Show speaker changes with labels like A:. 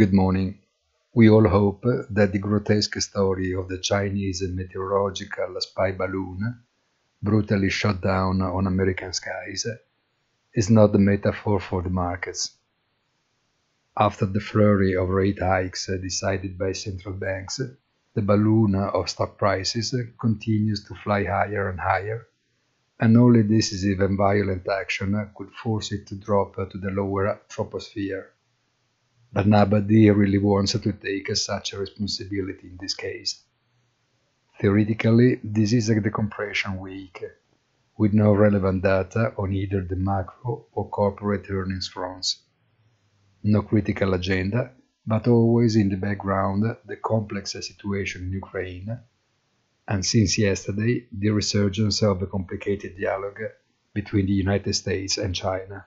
A: Good morning. We all hope that the grotesque story of the Chinese meteorological spy balloon, brutally shot down on American skies, is not the metaphor for the markets. After the flurry of rate hikes decided by central banks, the balloon of stock prices continues to fly higher and higher, and only decisive and violent action could force it to drop to the lower troposphere but nobody really wants to take such a responsibility in this case. Theoretically, this is a decompression week, with no relevant data on either the macro or corporate earnings fronts. No critical agenda, but always in the background the complex situation in Ukraine, and since yesterday, the resurgence of a complicated dialogue between the United States and China.